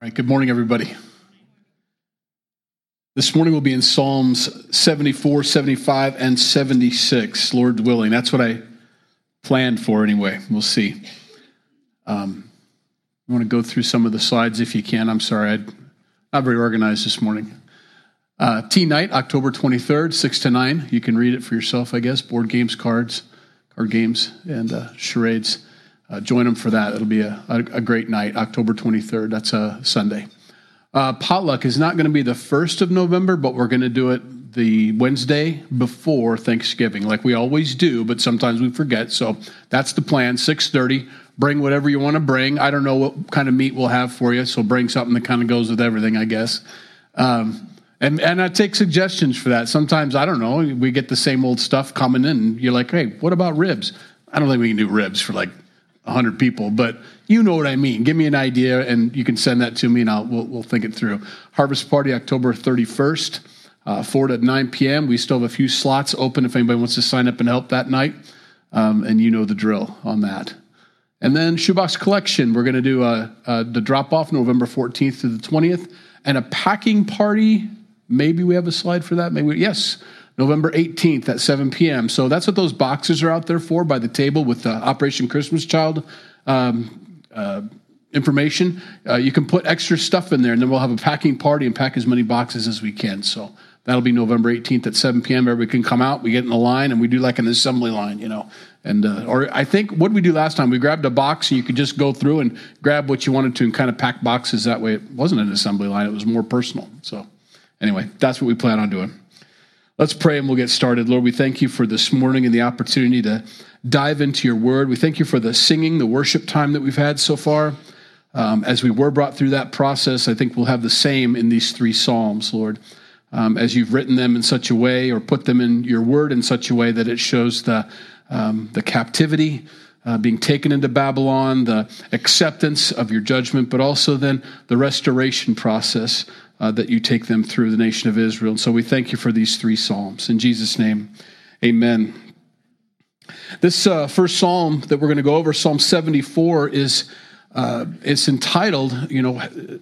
All right, good morning, everybody. This morning we'll be in Psalms 74, 75, and 76, Lord willing. That's what I planned for anyway. We'll see. Um, I want to go through some of the slides if you can. I'm sorry, I'm not very organized this morning. Uh, Tea night, October 23rd, 6 to 9. You can read it for yourself, I guess. Board games, cards, card games, and uh, charades join them for that. It'll be a, a, a, great night, October 23rd. That's a Sunday. Uh, potluck is not going to be the 1st of November, but we're going to do it the Wednesday before Thanksgiving, like we always do, but sometimes we forget. So that's the plan, 6.30. Bring whatever you want to bring. I don't know what kind of meat we'll have for you, so bring something that kind of goes with everything, I guess. Um, and, and I take suggestions for that. Sometimes, I don't know, we get the same old stuff coming in. You're like, hey, what about ribs? I don't think we can do ribs for like 100 people, but you know what I mean. Give me an idea, and you can send that to me, and I'll we'll, we'll think it through. Harvest Party, October 31st, uh, 4 to 9 p.m. We still have a few slots open if anybody wants to sign up and help that night, um, and you know the drill on that. And then Shoebox Collection, we're going to do a, a, the drop off November 14th to the 20th, and a packing party. Maybe we have a slide for that. Maybe we, yes. November 18th at 7 p.m. So that's what those boxes are out there for by the table with the Operation Christmas Child um, uh, information. Uh, you can put extra stuff in there, and then we'll have a packing party and pack as many boxes as we can. So that'll be November 18th at 7 p.m. Everybody can come out. We get in the line, and we do like an assembly line, you know. And uh, or I think what we do last time? We grabbed a box, and you could just go through and grab what you wanted to, and kind of pack boxes that way. It wasn't an assembly line; it was more personal. So anyway, that's what we plan on doing. Let's pray and we'll get started. Lord, we thank you for this morning and the opportunity to dive into your word. We thank you for the singing, the worship time that we've had so far. Um, as we were brought through that process, I think we'll have the same in these three Psalms, Lord. Um, as you've written them in such a way or put them in your word in such a way that it shows the, um, the captivity, uh, being taken into Babylon, the acceptance of your judgment, but also then the restoration process uh, that you take them through the nation of Israel. And so we thank you for these three Psalms. In Jesus' name, amen. This uh, first Psalm that we're going to go over, Psalm 74, is uh, it's entitled, you know,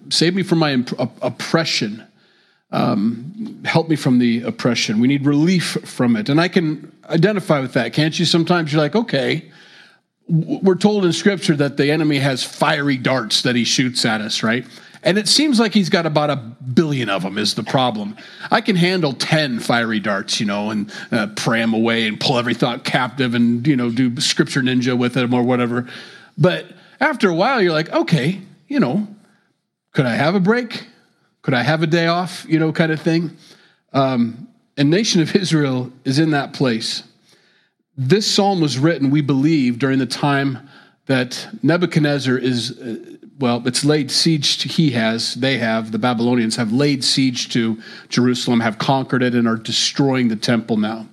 save me from my imp- oppression. Um, help me from the oppression. We need relief from it. And I can identify with that, can't you? Sometimes you're like, okay, we're told in scripture that the enemy has fiery darts that he shoots at us, right? And it seems like he's got about a billion of them, is the problem. I can handle 10 fiery darts, you know, and uh, pray them away and pull every thought captive and, you know, do scripture ninja with them or whatever. But after a while, you're like, okay, you know, could I have a break? Could I have a day off, you know, kind of thing? Um, and nation of Israel is in that place. This psalm was written, we believe, during the time that Nebuchadnezzar is, uh, well, it's laid siege to, he has, they have, the Babylonians have laid siege to Jerusalem, have conquered it, and are destroying the temple now.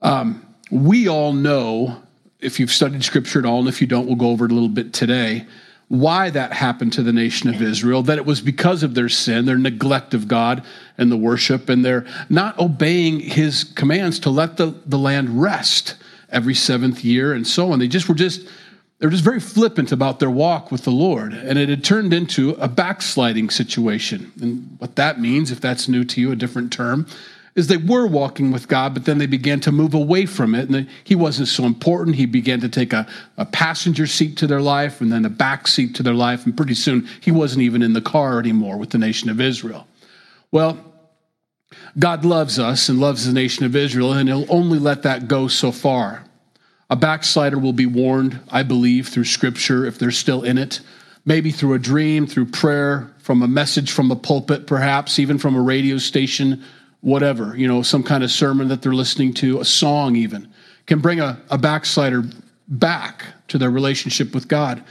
Um, we all know, if you've studied scripture at all, and if you don't, we'll go over it a little bit today, why that happened to the nation of Israel, that it was because of their sin, their neglect of God and the worship, and their not obeying his commands to let the, the land rest every seventh year and so on. They just were just they were just very flippant about their walk with the Lord, and it had turned into a backsliding situation. And what that means, if that's new to you, a different term, is they were walking with God, but then they began to move away from it. And he wasn't so important. He began to take a, a passenger seat to their life and then a back seat to their life. And pretty soon, he wasn't even in the car anymore with the nation of Israel. Well, God loves us and loves the nation of Israel, and he'll only let that go so far. A backslider will be warned, I believe, through scripture if they're still in it, maybe through a dream, through prayer, from a message from a pulpit, perhaps, even from a radio station, whatever, you know, some kind of sermon that they're listening to, a song even, can bring a, a backslider back to their relationship with God.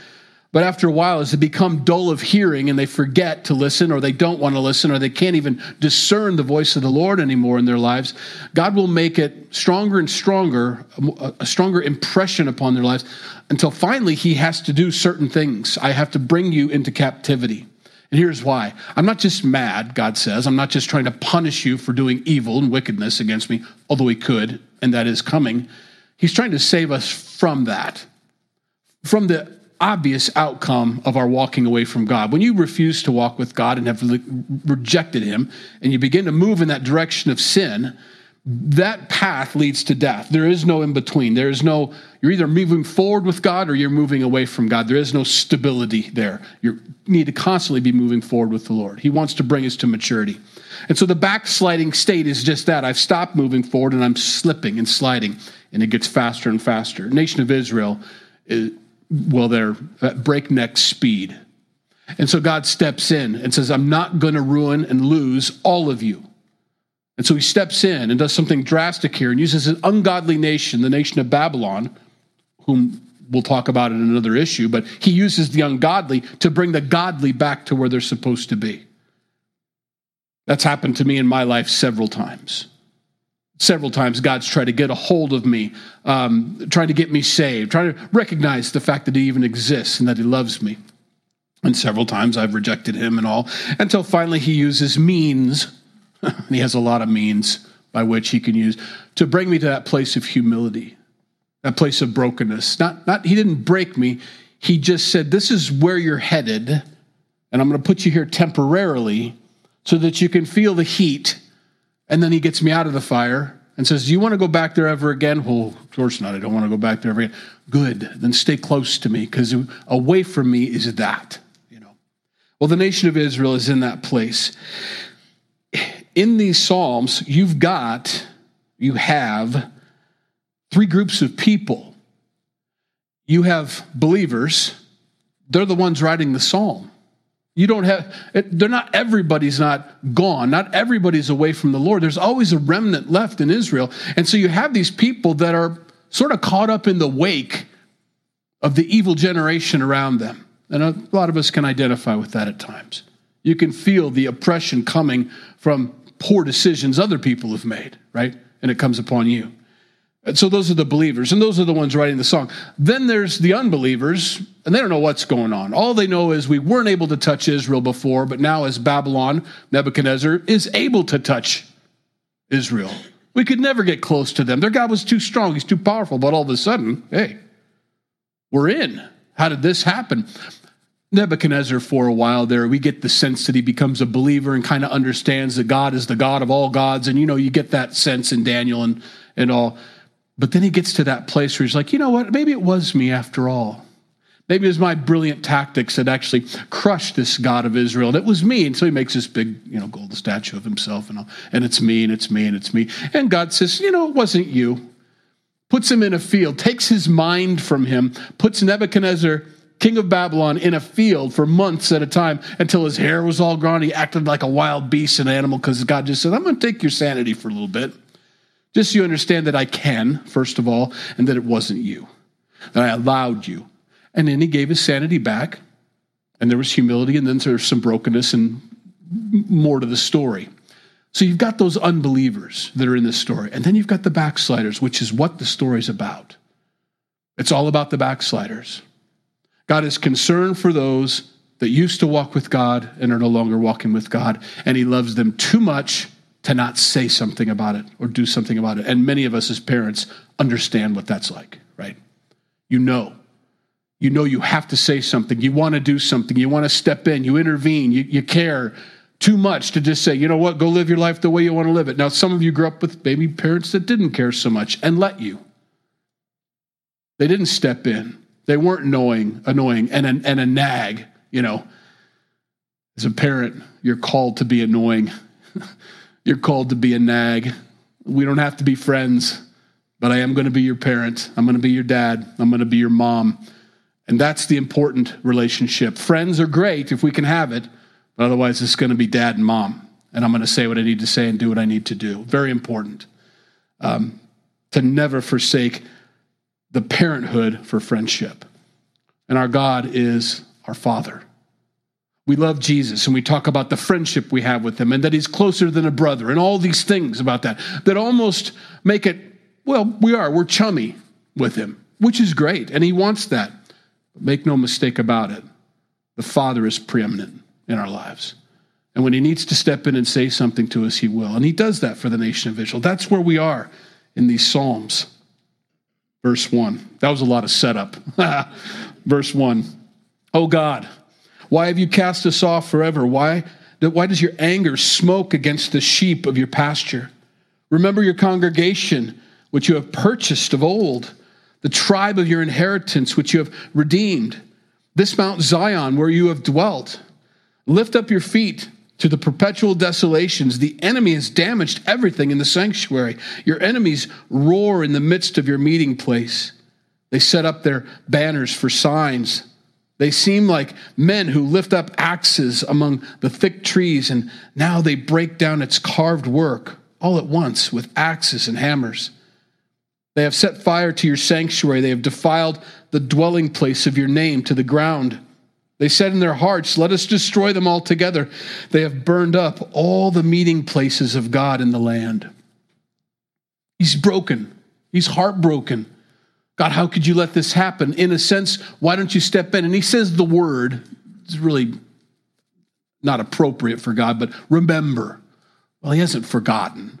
But after a while, as they become dull of hearing and they forget to listen, or they don't want to listen, or they can't even discern the voice of the Lord anymore in their lives, God will make it stronger and stronger, a stronger impression upon their lives, until finally He has to do certain things. I have to bring you into captivity. And here's why I'm not just mad, God says. I'm not just trying to punish you for doing evil and wickedness against me, although He could, and that is coming. He's trying to save us from that, from the obvious outcome of our walking away from God. When you refuse to walk with God and have rejected Him, and you begin to move in that direction of sin, that path leads to death. There is no in between. There is no, you're either moving forward with God or you're moving away from God. There is no stability there. You need to constantly be moving forward with the Lord. He wants to bring us to maturity. And so the backsliding state is just that. I've stopped moving forward and I'm slipping and sliding, and it gets faster and faster. Nation of Israel, is, well, they're at uh, breakneck speed. And so God steps in and says, I'm not going to ruin and lose all of you. And so he steps in and does something drastic here and uses an ungodly nation, the nation of Babylon, whom we'll talk about in another issue, but he uses the ungodly to bring the godly back to where they're supposed to be. That's happened to me in my life several times. Several times, God's tried to get a hold of me, um, trying to get me saved, trying to recognize the fact that He even exists and that He loves me. And several times I've rejected Him and all, until finally He uses means he has a lot of means by which he can use to bring me to that place of humility, that place of brokenness. Not, not he didn't break me. He just said, This is where you're headed, and I'm going to put you here temporarily so that you can feel the heat. And then he gets me out of the fire and says, Do you want to go back there ever again? Well, of course not. I don't want to go back there ever again. Good. Then stay close to me because away from me is that. You know. Well, the nation of Israel is in that place in these Psalms, you've got, you have three groups of people. You have believers, they're the ones writing the psalm. You don't have, they're not, everybody's not gone. Not everybody's away from the Lord. There's always a remnant left in Israel. And so you have these people that are sort of caught up in the wake of the evil generation around them. And a lot of us can identify with that at times. You can feel the oppression coming from poor decisions other people have made, right? And it comes upon you. And so those are the believers, and those are the ones writing the song. Then there's the unbelievers, and they don't know what's going on. All they know is we weren't able to touch Israel before, but now as Babylon, Nebuchadnezzar is able to touch Israel. We could never get close to them. Their God was too strong, he's too powerful, but all of a sudden, hey, we're in. How did this happen? Nebuchadnezzar for a while there, we get the sense that he becomes a believer and kind of understands that God is the God of all gods. And, you know, you get that sense in Daniel and, and all. But then he gets to that place where he's like, you know what? Maybe it was me after all. Maybe it was my brilliant tactics that actually crushed this God of Israel. And it was me. And so he makes this big, you know, golden statue of himself and all. And it's me and it's me and it's me. And God says, you know, it wasn't you. Puts him in a field, takes his mind from him, puts Nebuchadnezzar king of Babylon in a field for months at a time until his hair was all gone. He acted like a wild beast and animal because God just said, I'm going to take your sanity for a little bit. Just so you understand that I can, first of all, and that it wasn't you, that I allowed you. And then he gave his sanity back, and there was humility, and then there's some brokenness and more to the story. So you've got those unbelievers that are in this story, and then you've got the backsliders, which is what the story's about. It's all about the backsliders. God is concerned for those that used to walk with God and are no longer walking with God, and He loves them too much to not say something about it or do something about it. And many of us as parents understand what that's like, right? You know. You know you have to say something. You want to do something. You want to step in. You intervene. You, you care too much to just say, you know what, go live your life the way you want to live it. Now, some of you grew up with maybe parents that didn't care so much and let you. They didn't step in. They weren't annoying, annoying, and a, and a nag. You know, as a parent, you're called to be annoying. you're called to be a nag. We don't have to be friends, but I am going to be your parent. I'm going to be your dad. I'm going to be your mom. And that's the important relationship. Friends are great if we can have it, but otherwise, it's going to be dad and mom. And I'm going to say what I need to say and do what I need to do. Very important. Um, to never forsake the parenthood for friendship. And our God is our Father. We love Jesus and we talk about the friendship we have with him and that he's closer than a brother and all these things about that that almost make it, well, we are, we're chummy with him, which is great. And he wants that. But make no mistake about it, the Father is preeminent in our lives. And when he needs to step in and say something to us, he will. And he does that for the nation of Israel. That's where we are in these Psalms verse 1. That was a lot of setup. verse 1. Oh God, why have you cast us off forever? Why, why does your anger smoke against the sheep of your pasture? Remember your congregation, which you have purchased of old, the tribe of your inheritance, which you have redeemed, this Mount Zion, where you have dwelt. Lift up your feet to the perpetual desolations. The enemy has damaged everything in the sanctuary. Your enemies roar in the midst of your meeting place. They set up their banners for signs. They seem like men who lift up axes among the thick trees, and now they break down its carved work all at once with axes and hammers. They have set fire to your sanctuary. They have defiled the dwelling place of your name to the ground. They said in their hearts, Let us destroy them altogether. They have burned up all the meeting places of God in the land. He's broken. He's heartbroken. God, how could you let this happen? In a sense, why don't you step in? And he says the word, it's really not appropriate for God, but remember. Well, he hasn't forgotten.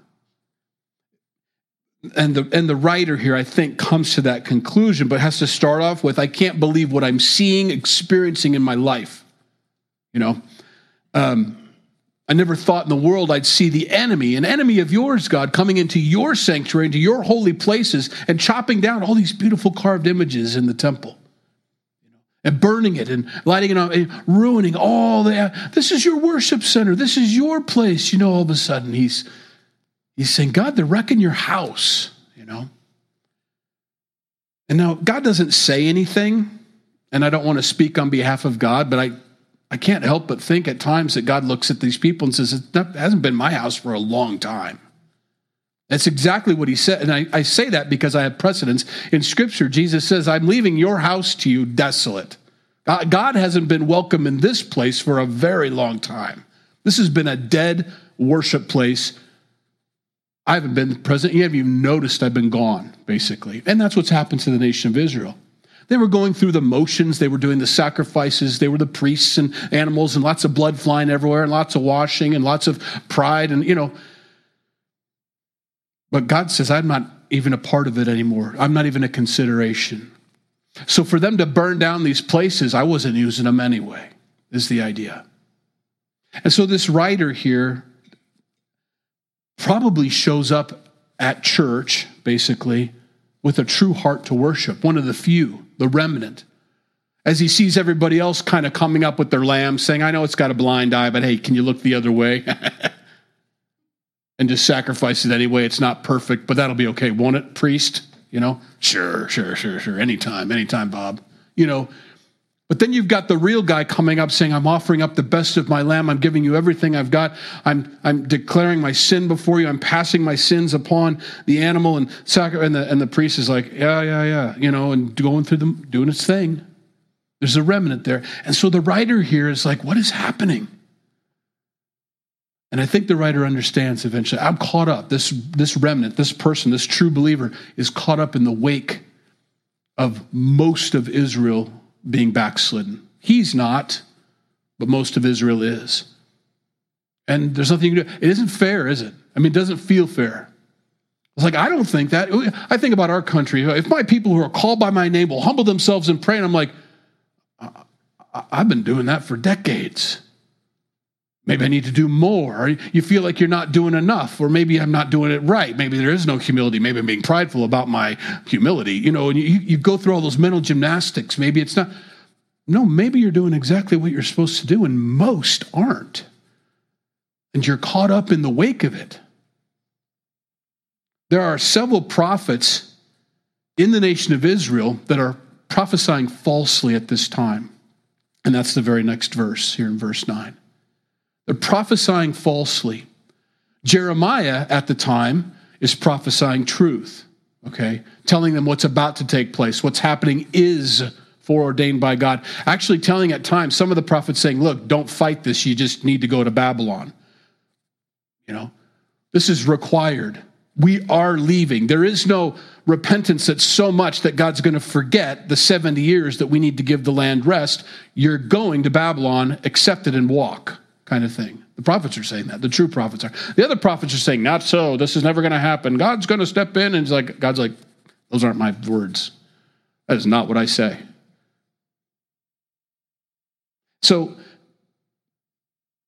And the, and the writer here, I think, comes to that conclusion, but has to start off with I can't believe what I'm seeing, experiencing in my life. You know, um, I never thought in the world I'd see the enemy, an enemy of yours, God, coming into your sanctuary, into your holy places, and chopping down all these beautiful carved images in the temple. And burning it and lighting it up and ruining all that. This is your worship center. This is your place. You know, all of a sudden he's he's saying, God, they're wrecking your house, you know. And now God doesn't say anything, and I don't want to speak on behalf of God, but I I can't help but think at times that God looks at these people and says, It hasn't been my house for a long time. That's exactly what he said. And I, I, say that because I have precedence. In Scripture, Jesus says, I'm leaving your house to you desolate. God hasn't been welcome in this place for a very long time. This has been a dead worship place. I haven't been present. You haven't even noticed I've been gone, basically. And that's what's happened to the nation of Israel. They were going through the motions. They were doing the sacrifices. They were the priests and animals and lots of blood flying everywhere and lots of washing and lots of pride and, you know. But God says, I'm not even a part of it anymore. I'm not even a consideration. So for them to burn down these places, I wasn't using them anyway, is the idea. And so this writer here probably shows up at church, basically, with a true heart to worship, one of the few, the remnant. As he sees everybody else kind of coming up with their lamb, saying, I know it's got a blind eye, but hey, can you look the other way? and just sacrifice it anyway. It's not perfect, but that'll be okay, won't it, priest? You know, sure, sure, sure, sure. Anytime, anytime, Bob. You know, but then you've got the real guy coming up saying, I'm offering up the best of my lamb. I'm giving you everything I've got. I'm, I'm declaring my sin before you. I'm passing my sins upon the animal. And, and, the, and the priest is like, yeah, yeah, yeah, you know, and going through them, doing its thing. There's a remnant there. And so the writer here is like, what is happening? And I think the writer understands eventually. I'm caught up. This, this remnant, this person, this true believer is caught up in the wake of most of Israel being backslidden. He's not, but most of Israel is. And there's nothing you can do. It isn't fair, is it? I mean, it doesn't feel fair. It's like, I don't think that. I think about our country. If my people who are called by my name will humble themselves and pray, and I'm like, I've been doing that for decades. Maybe I need to do more. You feel like you're not doing enough, or maybe I'm not doing it right. Maybe there is no humility. Maybe I'm being prideful about my humility. You know, and you, you go through all those mental gymnastics. Maybe it's not. No, maybe you're doing exactly what you're supposed to do, and most aren't. And you're caught up in the wake of it. There are several prophets in the nation of Israel that are prophesying falsely at this time. And that's the very next verse here in verse 9. They're prophesying falsely. Jeremiah at the time is prophesying truth, okay? Telling them what's about to take place, what's happening is foreordained by God. Actually, telling at times, some of the prophets saying, Look, don't fight this, you just need to go to Babylon. You know, this is required. We are leaving. There is no repentance that's so much that God's going to forget the 70 years that we need to give the land rest. You're going to Babylon, accept it and walk kind of thing. The prophets are saying that. The true prophets are. The other prophets are saying, not so. This is never going to happen. God's going to step in. And he's like, God's like, those aren't my words. That is not what I say. So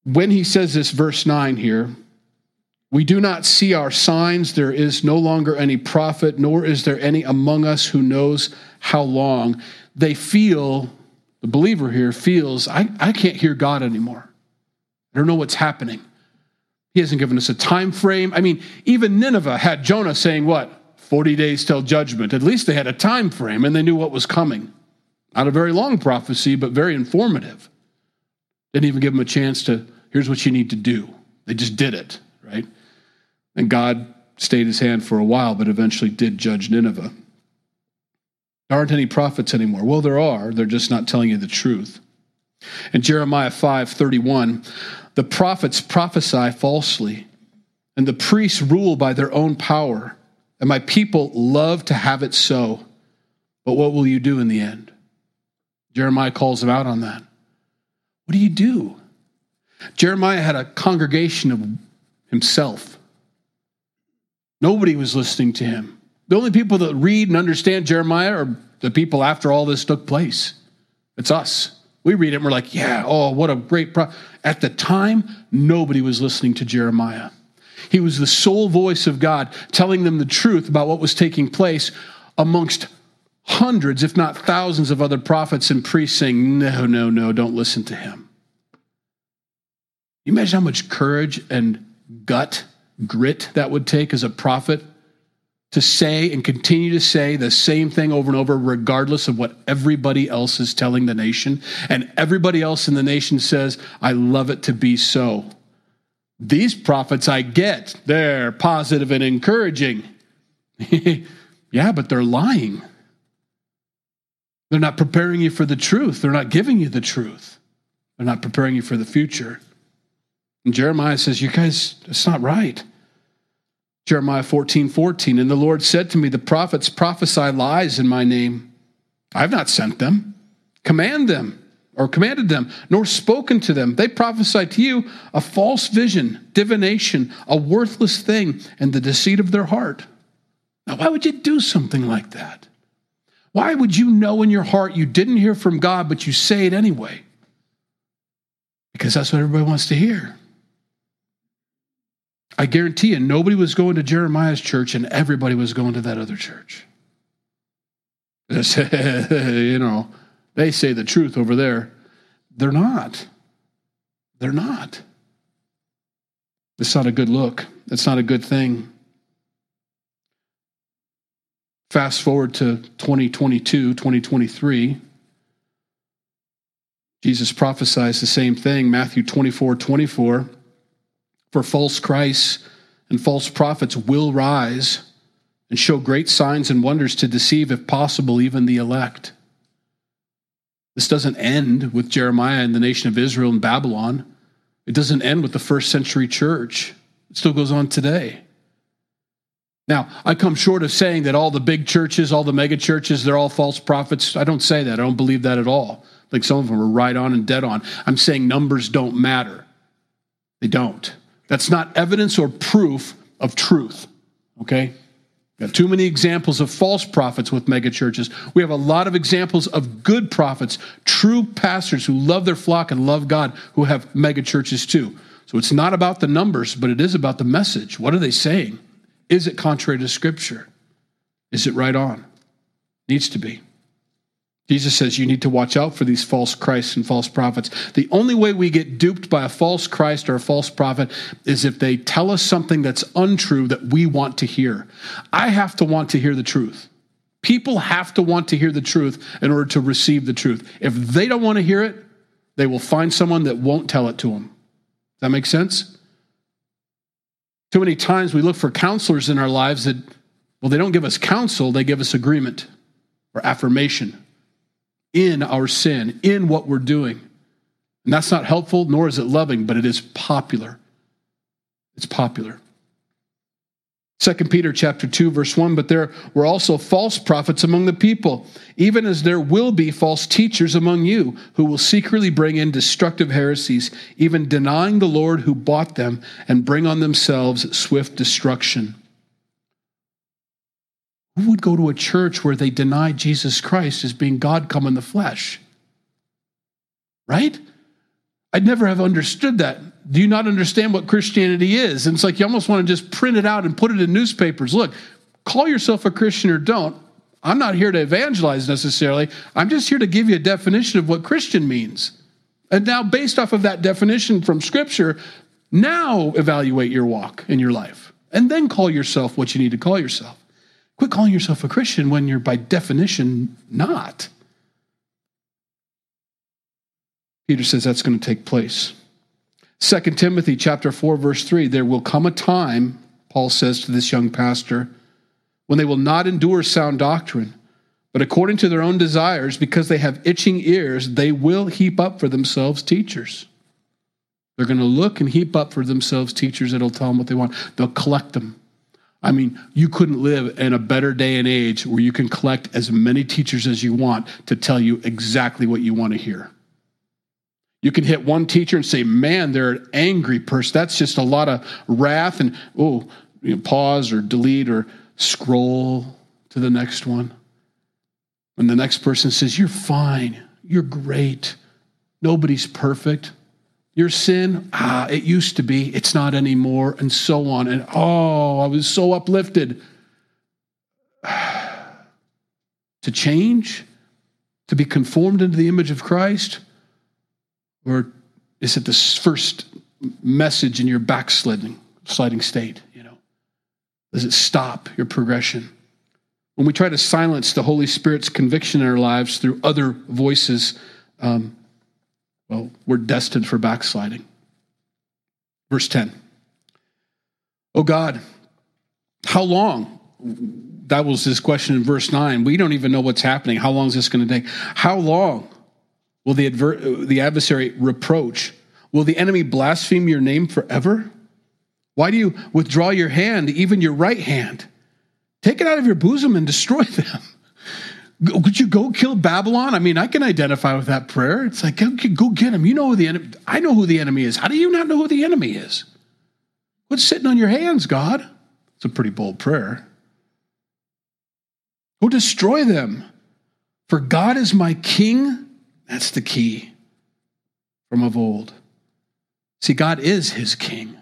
when he says this, verse 9 here, we do not see our signs. There is no longer any prophet, nor is there any among us who knows how long. They feel, the believer here feels, I, I can't hear God anymore. I don't know what's happening. He hasn't given us a time frame. I mean, even Nineveh had Jonah saying what? 40 days till judgment. At least they had a time frame and they knew what was coming. Not a very long prophecy, but very informative. Didn't even give them a chance to, here's what you need to do. They just did it, right? And God stayed his hand for a while, but eventually did judge Nineveh. There aren't any prophets anymore. Well, there are, they're just not telling you the truth. In Jeremiah 5:31, the prophets prophesy falsely, and the priests rule by their own power, and my people love to have it so. But what will you do in the end? Jeremiah calls them out on that. What do you do? Jeremiah had a congregation of himself. Nobody was listening to him. The only people that read and understand Jeremiah are the people after all this took place. It's us. We read it and we're like, yeah, oh, what a great pro. At the time, nobody was listening to Jeremiah. He was the sole voice of God telling them the truth about what was taking place amongst hundreds, if not thousands, of other prophets and priests saying, no, no, no, don't listen to him. You imagine how much courage and gut grit that would take as a prophet to say and continue to say the same thing over and over, regardless of what everybody else is telling the nation. And everybody else in the nation says, I love it to be so. These prophets I get, they're positive and encouraging. yeah, but they're lying. They're not preparing you for the truth, they're not giving you the truth, they're not preparing you for the future. And Jeremiah says, You guys, it's not right. Jeremiah 14, 14. And the Lord said to me, The prophets prophesy lies in my name. I've not sent them. Command them, or commanded them, nor spoken to them. They prophesy to you a false vision, divination, a worthless thing, and the deceit of their heart. Now, why would you do something like that? Why would you know in your heart you didn't hear from God, but you say it anyway? Because that's what everybody wants to hear. I guarantee you, nobody was going to Jeremiah's church and everybody was going to that other church. you know, they say the truth over there. They're not. They're not. It's not a good look. It's not a good thing. Fast forward to 2022, 2023. Jesus prophesies the same thing, Matthew 24, 24. For false Christs and false prophets will rise and show great signs and wonders to deceive, if possible, even the elect. This doesn't end with Jeremiah and the nation of Israel and Babylon. It doesn't end with the first century church. It still goes on today. Now, I come short of saying that all the big churches, all the mega churches, they're all false prophets. I don't say that. I don't believe that at all. Like some of them are right on and dead on. I'm saying numbers don't matter. They don't. That's not evidence or proof of truth. Okay? Too many examples of false prophets with megachurches. We have a lot of examples of good prophets, true pastors who love their flock and love God, who have megachurches too. So it's not about the numbers, but it is about the message. What are they saying? Is it contrary to Scripture? Is it right on? Needs to be. Jesus says you need to watch out for these false Christs and false prophets. The only way we get duped by a false Christ or a false prophet is if they tell us something that's untrue that we want to hear. I have to want to hear the truth. People have to want to hear the truth in order to receive the truth. If they don't want to hear it, they will find someone that won't tell it to them. Does that make sense? Too many times we look for counselors in our lives that, well, they don't give us counsel, they give us agreement or affirmation in our sin, in what we're doing. And that's not helpful, nor is it loving, but it is popular. It's popular. 2 Peter chapter 2 verse 1 but there were also false prophets among the people even as there will be false teachers among you who will secretly bring in destructive heresies even denying the Lord who bought them and bring on themselves swift destruction who would go to a church where they deny Jesus Christ as being God come in the flesh? Right? I'd never have understood that. Do you not understand what Christianity is? And it's like you almost want to just print it out and put it in newspapers. Look, call yourself a Christian or don't. I'm not here to evangelize necessarily. I'm just here to give you a definition of what Christian means. And now, based off of that definition from Scripture, now evaluate your walk in your life. And then call yourself what you need to call yourself. Quit calling yourself a Christian when you're by definition not. Peter says that's going to take place. 2 Timothy chapter 4 verse 3 there will come a time Paul says to this young pastor when they will not endure sound doctrine but according to their own desires because they have itching ears they will heap up for themselves teachers they're going to look and heap up for themselves teachers that'll tell them what they want they'll collect them I mean, you couldn't live in a better day and age where you can collect as many teachers as you want to tell you exactly what you want to hear. You can hit one teacher and say, man, they're an angry person. That's just a lot of wrath. And, oh, you know, pause or delete or scroll to the next one. And the next person says, you're fine, you're great, nobody's perfect. Your sin, ah, it used to be, it's not anymore, and so on. And oh, I was so uplifted. to change, to be conformed into the image of Christ, or is it the first message in your backsliding sliding state? You know, does it stop your progression? When we try to silence the Holy Spirit's conviction in our lives through other voices, um, well, we're destined for backsliding. Verse 10. Oh God, how long? That was his question in verse 9. We don't even know what's happening. How long is this going to take? How long Will the, adver- the adversary reproach? Will the enemy blaspheme your name forever? Why do you withdraw your hand, even your right hand? Take it out of your bosom and destroy them. Could you go kill Babylon? I mean, I can identify with that prayer. It's like, go get him. You know who the enemy. I know who the enemy is. How do you not know who the enemy is? What's sitting on your hands, God? It's a pretty bold prayer. Go destroy them. For God is my king that's the key from of old. See, God is his king,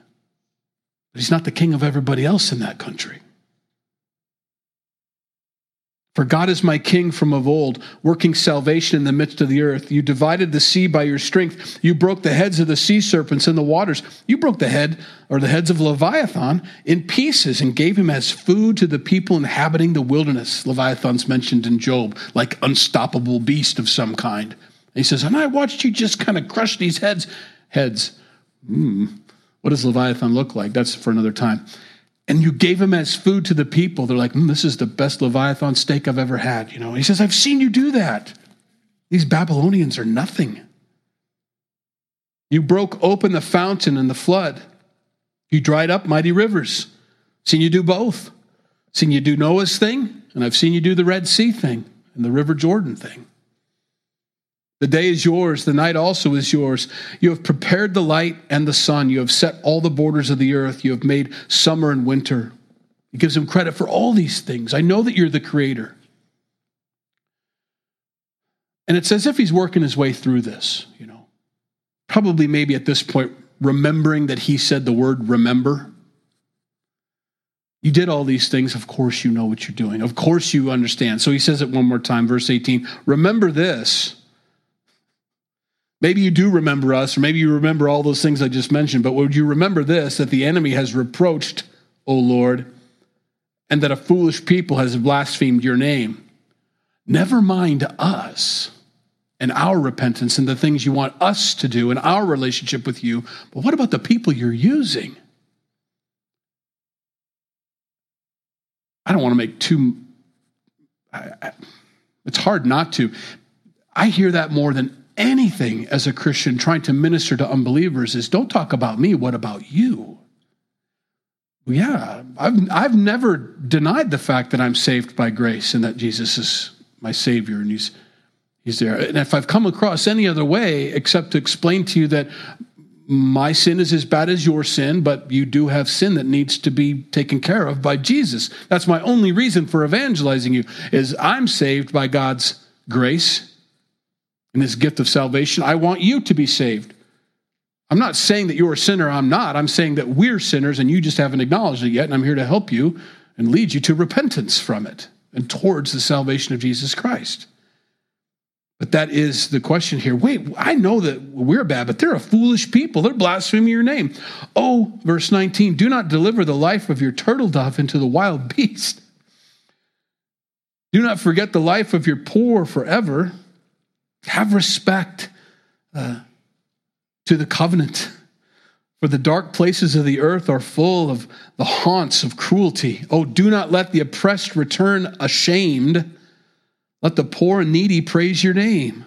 but he's not the king of everybody else in that country. For God is my king from of old, working salvation in the midst of the earth. You divided the sea by your strength. You broke the heads of the sea serpents in the waters. You broke the head or the heads of Leviathan in pieces and gave him as food to the people inhabiting the wilderness. Leviathan's mentioned in Job, like unstoppable beast of some kind he says, and I watched you just kind of crush these heads. Heads. Hmm. What does Leviathan look like? That's for another time. And you gave him as food to the people. They're like, mm, this is the best Leviathan steak I've ever had. You know, he says, I've seen you do that. These Babylonians are nothing. You broke open the fountain and the flood. You dried up mighty rivers. Seen you do both. Seen you do Noah's thing, and I've seen you do the Red Sea thing and the River Jordan thing. The day is yours, the night also is yours. You have prepared the light and the sun. You have set all the borders of the earth. You have made summer and winter. He gives him credit for all these things. I know that you're the creator. And it's as if he's working his way through this, you know. Probably maybe at this point, remembering that he said the word remember. You did all these things. Of course, you know what you're doing. Of course, you understand. So he says it one more time, verse 18 Remember this Maybe you do remember us, or maybe you remember all those things I just mentioned, but would you remember this that the enemy has reproached, O Lord, and that a foolish people has blasphemed your name? Never mind us and our repentance and the things you want us to do and our relationship with you, but what about the people you're using? I don't want to make too. I, I, it's hard not to. I hear that more than anything as a Christian trying to minister to unbelievers is don't talk about me, what about you? Yeah, I've, I've never denied the fact that I'm saved by grace and that Jesus is my Savior and He's, he's there. And if I've come across any other way except to explain to you that my sin is as bad as your sin, but you do have sin that needs to be taken care of by Jesus. That's my only reason for evangelizing you is I'm saved by God's grace in this gift of salvation. I want you to be saved. I'm not saying that you're a sinner, I'm not. I'm saying that we're sinners and you just haven't acknowledged it yet, and I'm here to help you and lead you to repentance from it and towards the salvation of Jesus Christ. But that is the question here. Wait, I know that we're bad, but they're a foolish people. They're blaspheming your name. Oh, verse 19 do not deliver the life of your turtle dove into the wild beast. Do not forget the life of your poor forever. Have respect uh, to the covenant. For the dark places of the earth are full of the haunts of cruelty. Oh, do not let the oppressed return ashamed. Let the poor and needy praise your name.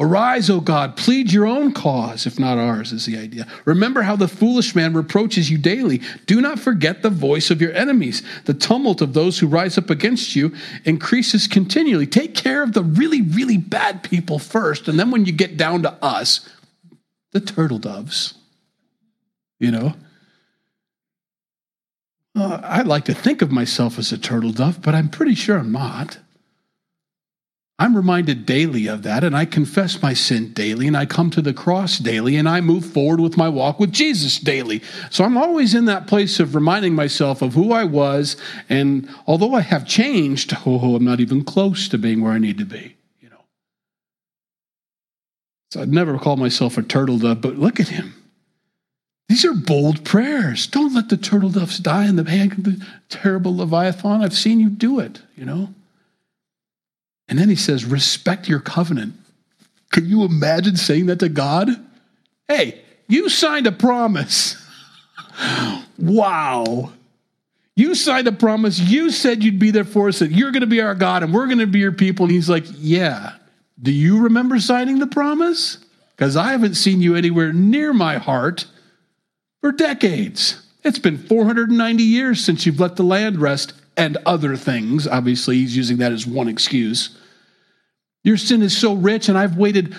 Arise, O God, plead your own cause, if not ours, is the idea. Remember how the foolish man reproaches you daily. Do not forget the voice of your enemies. The tumult of those who rise up against you increases continually. Take care of the really, really bad people first, and then when you get down to us, the turtle doves, you know? Uh, I like to think of myself as a turtle dove, but I'm pretty sure I'm not. I'm reminded daily of that, and I confess my sin daily, and I come to the cross daily, and I move forward with my walk with Jesus daily. So I'm always in that place of reminding myself of who I was, and although I have changed, oh, I'm not even close to being where I need to be. You know. So I'd never call myself a turtle dove, but look at him. These are bold prayers. Don't let the turtle doves die in the hand of the terrible Leviathan. I've seen you do it, you know. And then he says, respect your covenant. Can you imagine saying that to God? Hey, you signed a promise. wow. You signed a promise. You said you'd be there for us, that you're going to be our God and we're going to be your people. And he's like, Yeah. Do you remember signing the promise? Because I haven't seen you anywhere near my heart for decades. It's been 490 years since you've let the land rest and other things. Obviously, he's using that as one excuse. Your sin is so rich, and I've waited,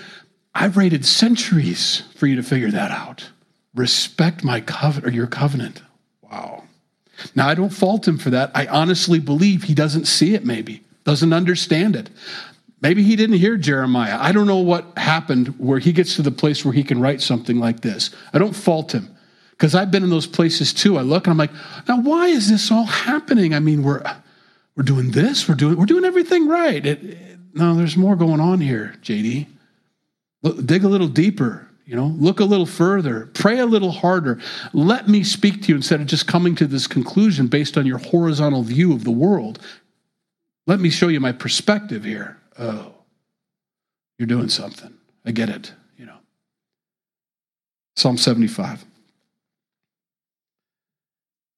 I've waited centuries for you to figure that out. Respect my covenant or your covenant. Wow. Now I don't fault him for that. I honestly believe he doesn't see it, maybe, doesn't understand it. Maybe he didn't hear Jeremiah. I don't know what happened where he gets to the place where he can write something like this. I don't fault him because I've been in those places too. I look and I'm like, now why is this all happening? I mean, we're we're doing this, we're doing we're doing everything right. It, no, there's more going on here, JD. Look, dig a little deeper, you know, look a little further, pray a little harder. Let me speak to you instead of just coming to this conclusion based on your horizontal view of the world. Let me show you my perspective here. Oh, you're doing something. I get it, you know. Psalm 75.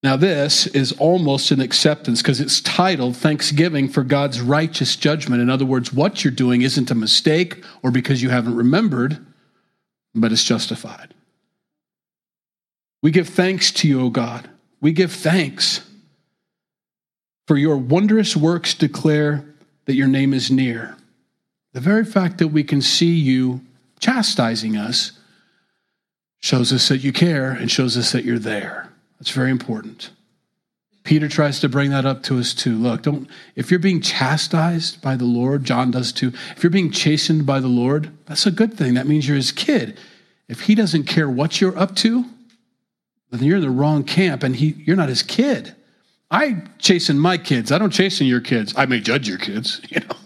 Now, this is almost an acceptance because it's titled Thanksgiving for God's Righteous Judgment. In other words, what you're doing isn't a mistake or because you haven't remembered, but it's justified. We give thanks to you, O God. We give thanks for your wondrous works declare that your name is near. The very fact that we can see you chastising us shows us that you care and shows us that you're there. That's very important. Peter tries to bring that up to us too. Look, don't if you're being chastised by the Lord, John does too. If you're being chastened by the Lord, that's a good thing. That means you're his kid. If he doesn't care what you're up to, then you're in the wrong camp and he you're not his kid. I chasten my kids. I don't chasten your kids. I may judge your kids, you know.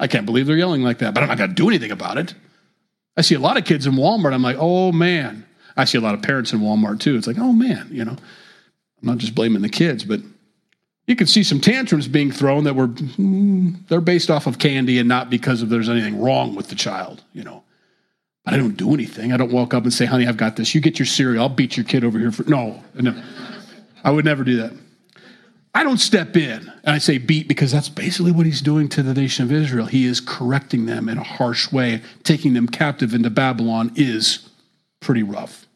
I can't believe they're yelling like that, but I'm not going to do anything about it. I see a lot of kids in Walmart. I'm like, oh man. I see a lot of parents in Walmart too. It's like, oh man, you know. I'm not just blaming the kids, but you can see some tantrums being thrown that were mm, they're based off of candy and not because of there's anything wrong with the child, you know. But I don't do anything. I don't walk up and say, "Honey, I've got this. You get your cereal. I'll beat your kid over here for." No, no. I would never do that. I don't step in and I say beat because that's basically what he's doing to the nation of Israel. He is correcting them in a harsh way, taking them captive into Babylon is pretty rough.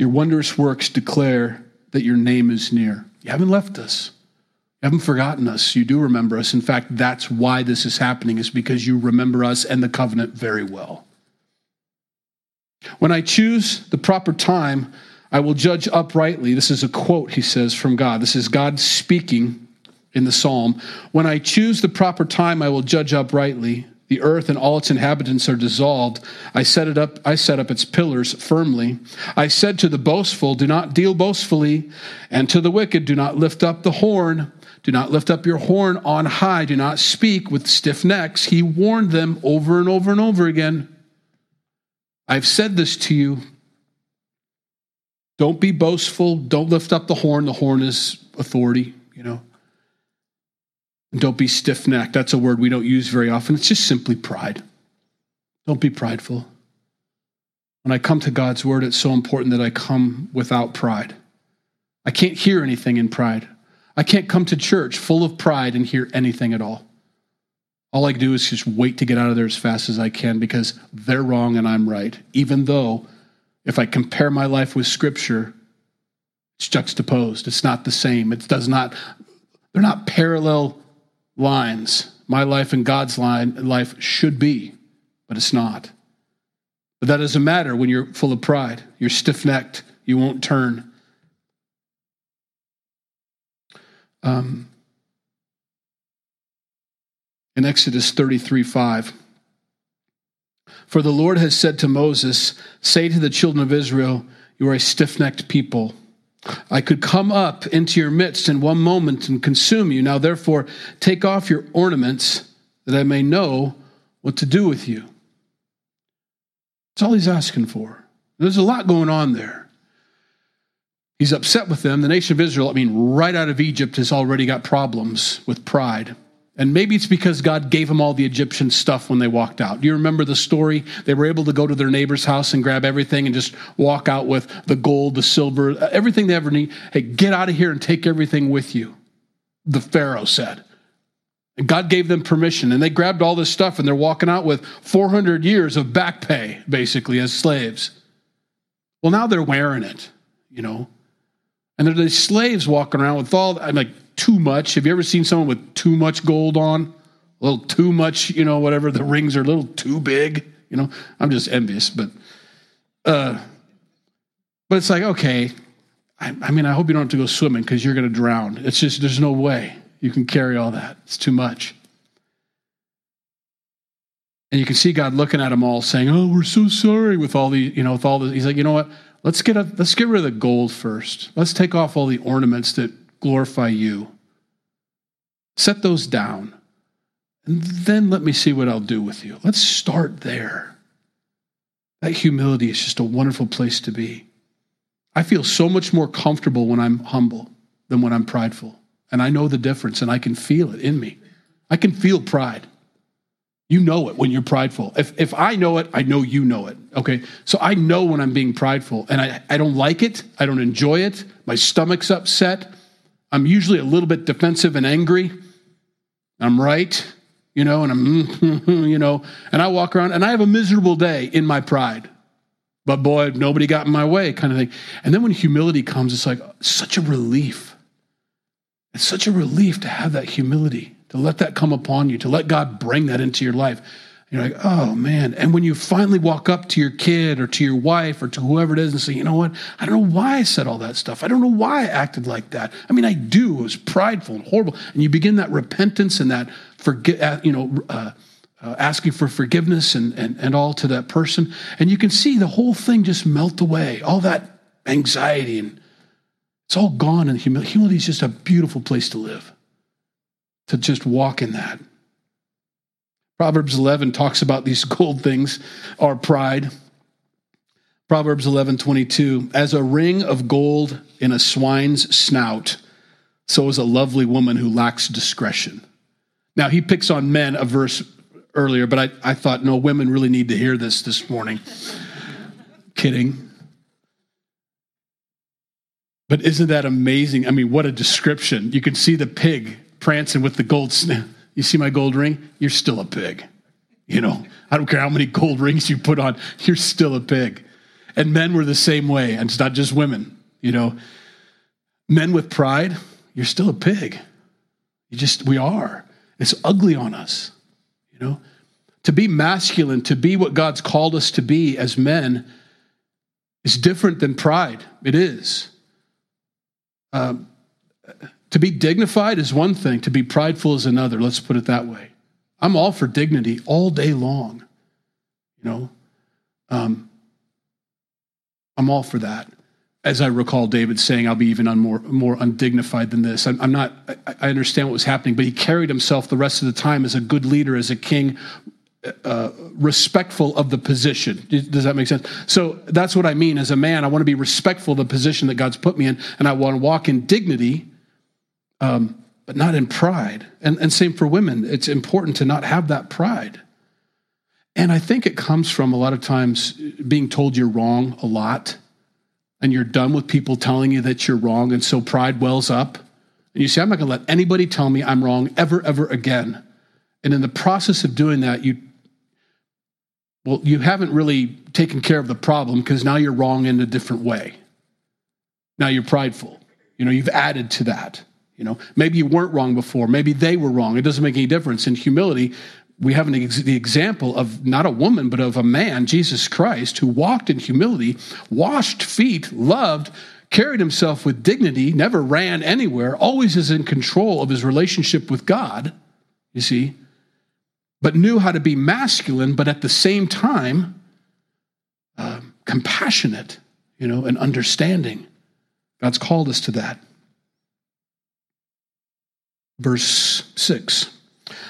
Your wondrous works declare that your name is near. You haven't left us. You haven't forgotten us. You do remember us. In fact, that's why this is happening, is because you remember us and the covenant very well. When I choose the proper time, I will judge uprightly. This is a quote, he says, from God. This is God speaking in the psalm. When I choose the proper time, I will judge uprightly The earth and all its inhabitants are dissolved. I set it up, I set up its pillars firmly. I said to the boastful, Do not deal boastfully, and to the wicked, Do not lift up the horn. Do not lift up your horn on high. Do not speak with stiff necks. He warned them over and over and over again. I've said this to you. Don't be boastful. Don't lift up the horn. The horn is authority, you know. Don't be stiff necked. That's a word we don't use very often. It's just simply pride. Don't be prideful. When I come to God's word, it's so important that I come without pride. I can't hear anything in pride. I can't come to church full of pride and hear anything at all. All I do is just wait to get out of there as fast as I can because they're wrong and I'm right. Even though, if I compare my life with Scripture, it's juxtaposed. It's not the same. It does not, they're not parallel lines. My life and God's line, life should be, but it's not. But that doesn't matter when you're full of pride. You're stiff necked. You won't turn. Um, in Exodus 33 5, for the Lord has said to Moses, Say to the children of Israel, You are a stiff necked people. I could come up into your midst in one moment and consume you. Now, therefore, take off your ornaments that I may know what to do with you. That's all he's asking for. There's a lot going on there. He's upset with them. The nation of Israel, I mean, right out of Egypt, has already got problems with pride. And maybe it's because God gave them all the Egyptian stuff when they walked out. Do you remember the story? They were able to go to their neighbor's house and grab everything and just walk out with the gold, the silver, everything they ever need. Hey, get out of here and take everything with you, the Pharaoh said. And God gave them permission, and they grabbed all this stuff and they're walking out with 400 years of back pay, basically, as slaves. Well, now they're wearing it, you know. And they're these slaves walking around with all, I'm like, too much. Have you ever seen someone with too much gold on? A little too much, you know, whatever. The rings are a little too big. You know, I'm just envious, but uh, but it's like okay. I, I mean, I hope you don't have to go swimming because you're going to drown. It's just there's no way you can carry all that. It's too much. And you can see God looking at them all, saying, "Oh, we're so sorry." With all the, you know, with all the, He's like, you know what? Let's get a, let's get rid of the gold first. Let's take off all the ornaments that glorify you. Set those down. And then let me see what I'll do with you. Let's start there. That humility is just a wonderful place to be. I feel so much more comfortable when I'm humble than when I'm prideful. And I know the difference and I can feel it in me. I can feel pride. You know it when you're prideful. If, if I know it, I know you know it. Okay. So I know when I'm being prideful and I, I don't like it. I don't enjoy it. My stomach's upset. I'm usually a little bit defensive and angry. I'm right, you know, and I'm, you know, and I walk around and I have a miserable day in my pride. But boy, nobody got in my way, kind of thing. And then when humility comes, it's like such a relief. It's such a relief to have that humility, to let that come upon you, to let God bring that into your life. You're like, oh man. And when you finally walk up to your kid or to your wife or to whoever it is and say, you know what? I don't know why I said all that stuff. I don't know why I acted like that. I mean, I do. It was prideful and horrible. And you begin that repentance and that, forget, uh, you know, uh, uh, asking for forgiveness and, and, and all to that person. And you can see the whole thing just melt away, all that anxiety and it's all gone. And humility, humility is just a beautiful place to live, to just walk in that. Proverbs 11 talks about these gold things, our pride. Proverbs 11, 22. As a ring of gold in a swine's snout, so is a lovely woman who lacks discretion. Now, he picks on men a verse earlier, but I, I thought, no, women really need to hear this this morning. Kidding. But isn't that amazing? I mean, what a description. You can see the pig prancing with the gold you see my gold ring? You're still a pig. You know, I don't care how many gold rings you put on, you're still a pig. And men were the same way, and it's not just women, you know. Men with pride, you're still a pig. You just, we are. It's ugly on us, you know. To be masculine, to be what God's called us to be as men, is different than pride. It is. Um, to be dignified is one thing, to be prideful is another. Let's put it that way. I'm all for dignity all day long. You know, um, I'm all for that. As I recall David saying, I'll be even un- more, more undignified than this. I'm, I'm not, I, I understand what was happening, but he carried himself the rest of the time as a good leader, as a king, uh, respectful of the position. Does that make sense? So that's what I mean. As a man, I want to be respectful of the position that God's put me in, and I want to walk in dignity, um, but not in pride. And, and same for women. It's important to not have that pride. And I think it comes from a lot of times being told you're wrong a lot, and you're done with people telling you that you're wrong, and so pride wells up. And you say, I'm not going to let anybody tell me I'm wrong ever, ever again. And in the process of doing that, you well, you haven't really taken care of the problem because now you're wrong in a different way. Now you're prideful. You know, you've added to that. You know, maybe you weren't wrong before. Maybe they were wrong. It doesn't make any difference. In humility, we have an ex- the example of not a woman, but of a man, Jesus Christ, who walked in humility, washed feet, loved, carried himself with dignity, never ran anywhere, always is in control of his relationship with God. You see, but knew how to be masculine, but at the same time, uh, compassionate, you know, and understanding. God's called us to that. Verse 6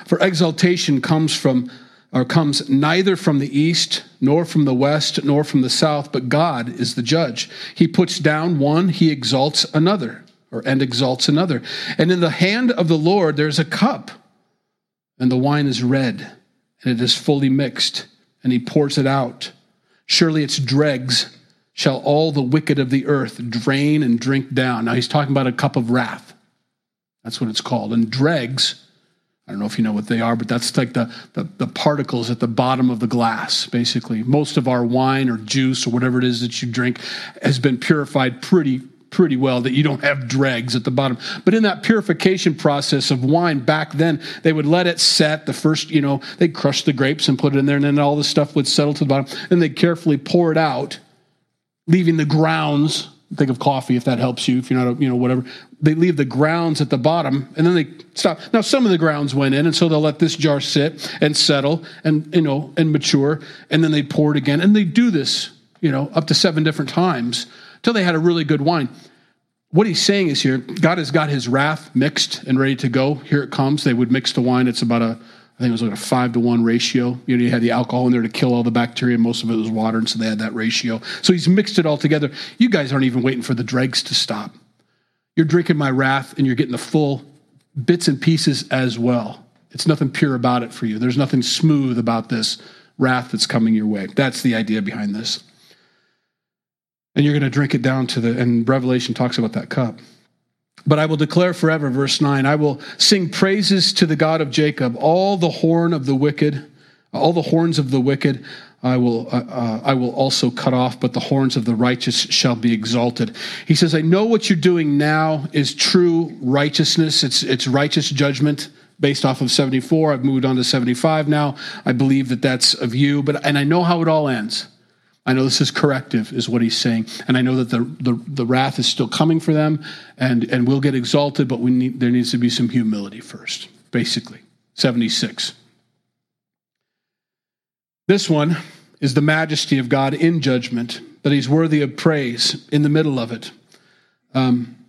For exaltation comes from, or comes neither from the east, nor from the west, nor from the south, but God is the judge. He puts down one, he exalts another, or and exalts another. And in the hand of the Lord there's a cup and the wine is red, and it is fully mixed, and he pours it out. Surely its dregs shall all the wicked of the earth drain and drink down. Now he's talking about a cup of wrath. That's what it's called. And dregs, I don't know if you know what they are, but that's like the, the, the, particles at the bottom of the glass, basically. Most of our wine or juice or whatever it is that you drink has been purified pretty pretty well that you don't have dregs at the bottom. But in that purification process of wine back then, they would let it set. The first, you know, they'd crush the grapes and put it in there, and then all the stuff would settle to the bottom. Then they'd carefully pour it out, leaving the grounds. Think of coffee if that helps you, if you're not, you know, whatever. They leave the grounds at the bottom and then they stop. Now, some of the grounds went in, and so they'll let this jar sit and settle and, you know, and mature, and then they pour it again. And they do this, you know, up to seven different times till they had a really good wine. What he's saying is here, God has got his wrath mixed and ready to go. Here it comes. They would mix the wine. It's about a, I think it was like a five to one ratio. You know, you had the alcohol in there to kill all the bacteria. Most of it was water, and so they had that ratio. So he's mixed it all together. You guys aren't even waiting for the dregs to stop. You're drinking my wrath, and you're getting the full bits and pieces as well. It's nothing pure about it for you. There's nothing smooth about this wrath that's coming your way. That's the idea behind this and you're going to drink it down to the, and Revelation talks about that cup. But I will declare forever, verse 9, I will sing praises to the God of Jacob, all the horn of the wicked, all the horns of the wicked. I will, uh, uh, I will also cut off, but the horns of the righteous shall be exalted. He says, I know what you're doing now is true righteousness. It's, it's righteous judgment based off of 74. I've moved on to 75 now. I believe that that's of you, but, and I know how it all ends. I know this is corrective, is what he's saying. And I know that the, the, the wrath is still coming for them and, and we'll get exalted, but we need, there needs to be some humility first, basically. 76. This one is the majesty of God in judgment, that he's worthy of praise in the middle of it. Um,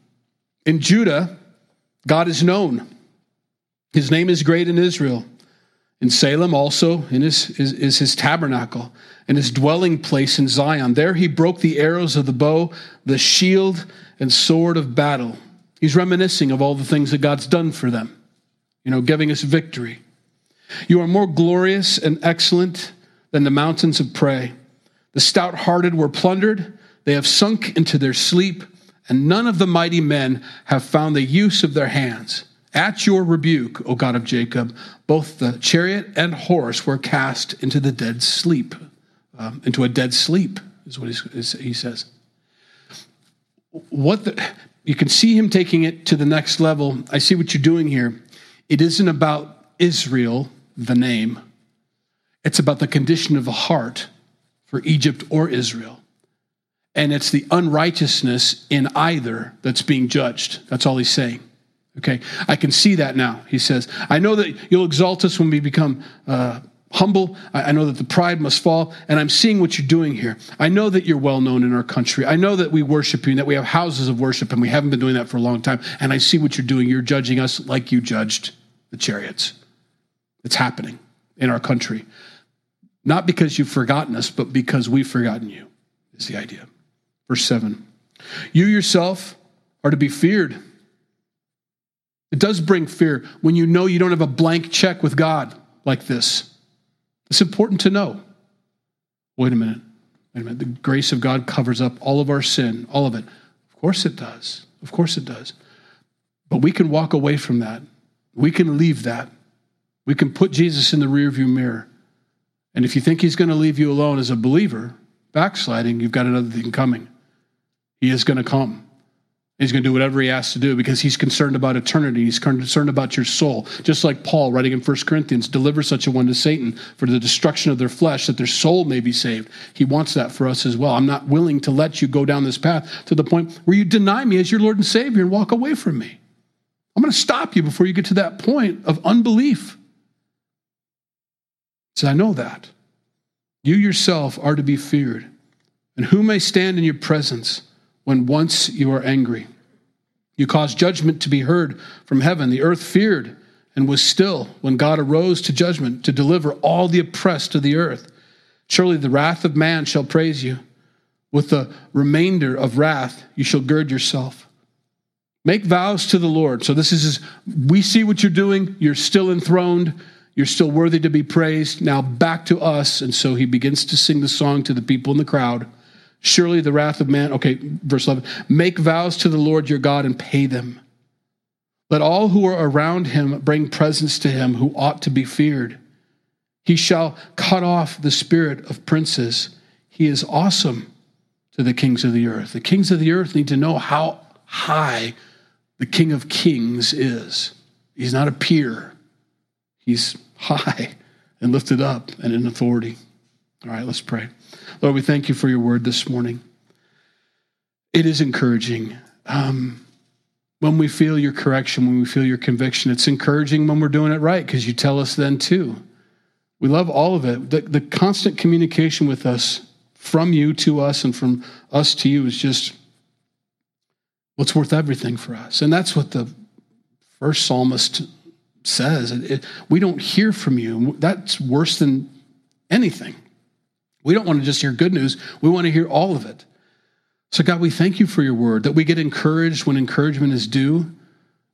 in Judah, God is known. His name is great in Israel. In Salem also in his, is, is his tabernacle and his dwelling place in Zion. There he broke the arrows of the bow, the shield, and sword of battle. He's reminiscing of all the things that God's done for them, you know, giving us victory. You are more glorious and excellent than the mountains of prey. The stout hearted were plundered, they have sunk into their sleep, and none of the mighty men have found the use of their hands. At your rebuke, O God of Jacob, both the chariot and horse were cast into the dead sleep, um, into a dead sleep, is what he says. What the, you can see him taking it to the next level. I see what you're doing here. It isn't about Israel, the name, it's about the condition of the heart for Egypt or Israel. And it's the unrighteousness in either that's being judged. That's all he's saying. Okay, I can see that now, he says. I know that you'll exalt us when we become uh, humble. I know that the pride must fall, and I'm seeing what you're doing here. I know that you're well known in our country. I know that we worship you and that we have houses of worship, and we haven't been doing that for a long time. And I see what you're doing. You're judging us like you judged the chariots. It's happening in our country. Not because you've forgotten us, but because we've forgotten you, is the idea. Verse 7 You yourself are to be feared. It does bring fear when you know you don't have a blank check with God like this. It's important to know. Wait a minute. Wait a minute. The grace of God covers up all of our sin, all of it. Of course it does. Of course it does. But we can walk away from that. We can leave that. We can put Jesus in the rearview mirror. And if you think he's going to leave you alone as a believer, backsliding, you've got another thing coming. He is going to come. He's going to do whatever he has to do because he's concerned about eternity. He's concerned about your soul. Just like Paul writing in 1 Corinthians, deliver such a one to Satan for the destruction of their flesh, that their soul may be saved. He wants that for us as well. I'm not willing to let you go down this path to the point where you deny me as your Lord and Savior and walk away from me. I'm going to stop you before you get to that point of unbelief. So I know that. You yourself are to be feared. And who may stand in your presence when once you are angry? You caused judgment to be heard from heaven. The earth feared and was still when God arose to judgment to deliver all the oppressed of the earth. Surely the wrath of man shall praise you. With the remainder of wrath, you shall gird yourself. Make vows to the Lord. So this is, we see what you're doing. You're still enthroned. You're still worthy to be praised. Now back to us. And so he begins to sing the song to the people in the crowd. Surely the wrath of man, okay, verse 11, make vows to the Lord your God and pay them. Let all who are around him bring presents to him who ought to be feared. He shall cut off the spirit of princes. He is awesome to the kings of the earth. The kings of the earth need to know how high the King of Kings is. He's not a peer, he's high and lifted up and in authority. All right, let's pray. Lord, we thank you for your word this morning. It is encouraging. Um, when we feel your correction, when we feel your conviction, it's encouraging when we're doing it right because you tell us then too. We love all of it. The, the constant communication with us from you to us and from us to you is just what's worth everything for us. And that's what the first psalmist says. It, it, we don't hear from you. That's worse than anything. We don't want to just hear good news, we want to hear all of it. So, God, we thank you for your word, that we get encouraged when encouragement is due,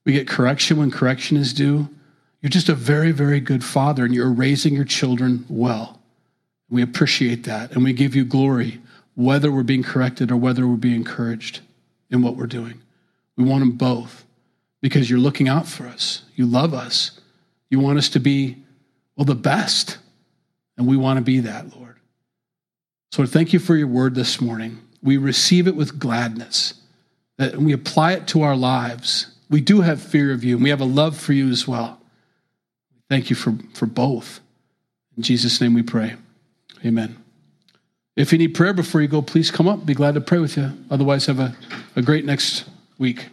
we get correction when correction is due. You're just a very, very good father, and you're raising your children well. We appreciate that, and we give you glory, whether we're being corrected or whether we're being encouraged in what we're doing. We want them both because you're looking out for us. You love us. You want us to be, well, the best. And we want to be that, Lord. So thank you for your word this morning. We receive it with gladness, and we apply it to our lives. We do have fear of you, and we have a love for you as well. Thank you for, for both. In Jesus' name we pray. Amen. If you need prayer before you go, please come up. Be glad to pray with you. Otherwise, have a, a great next week.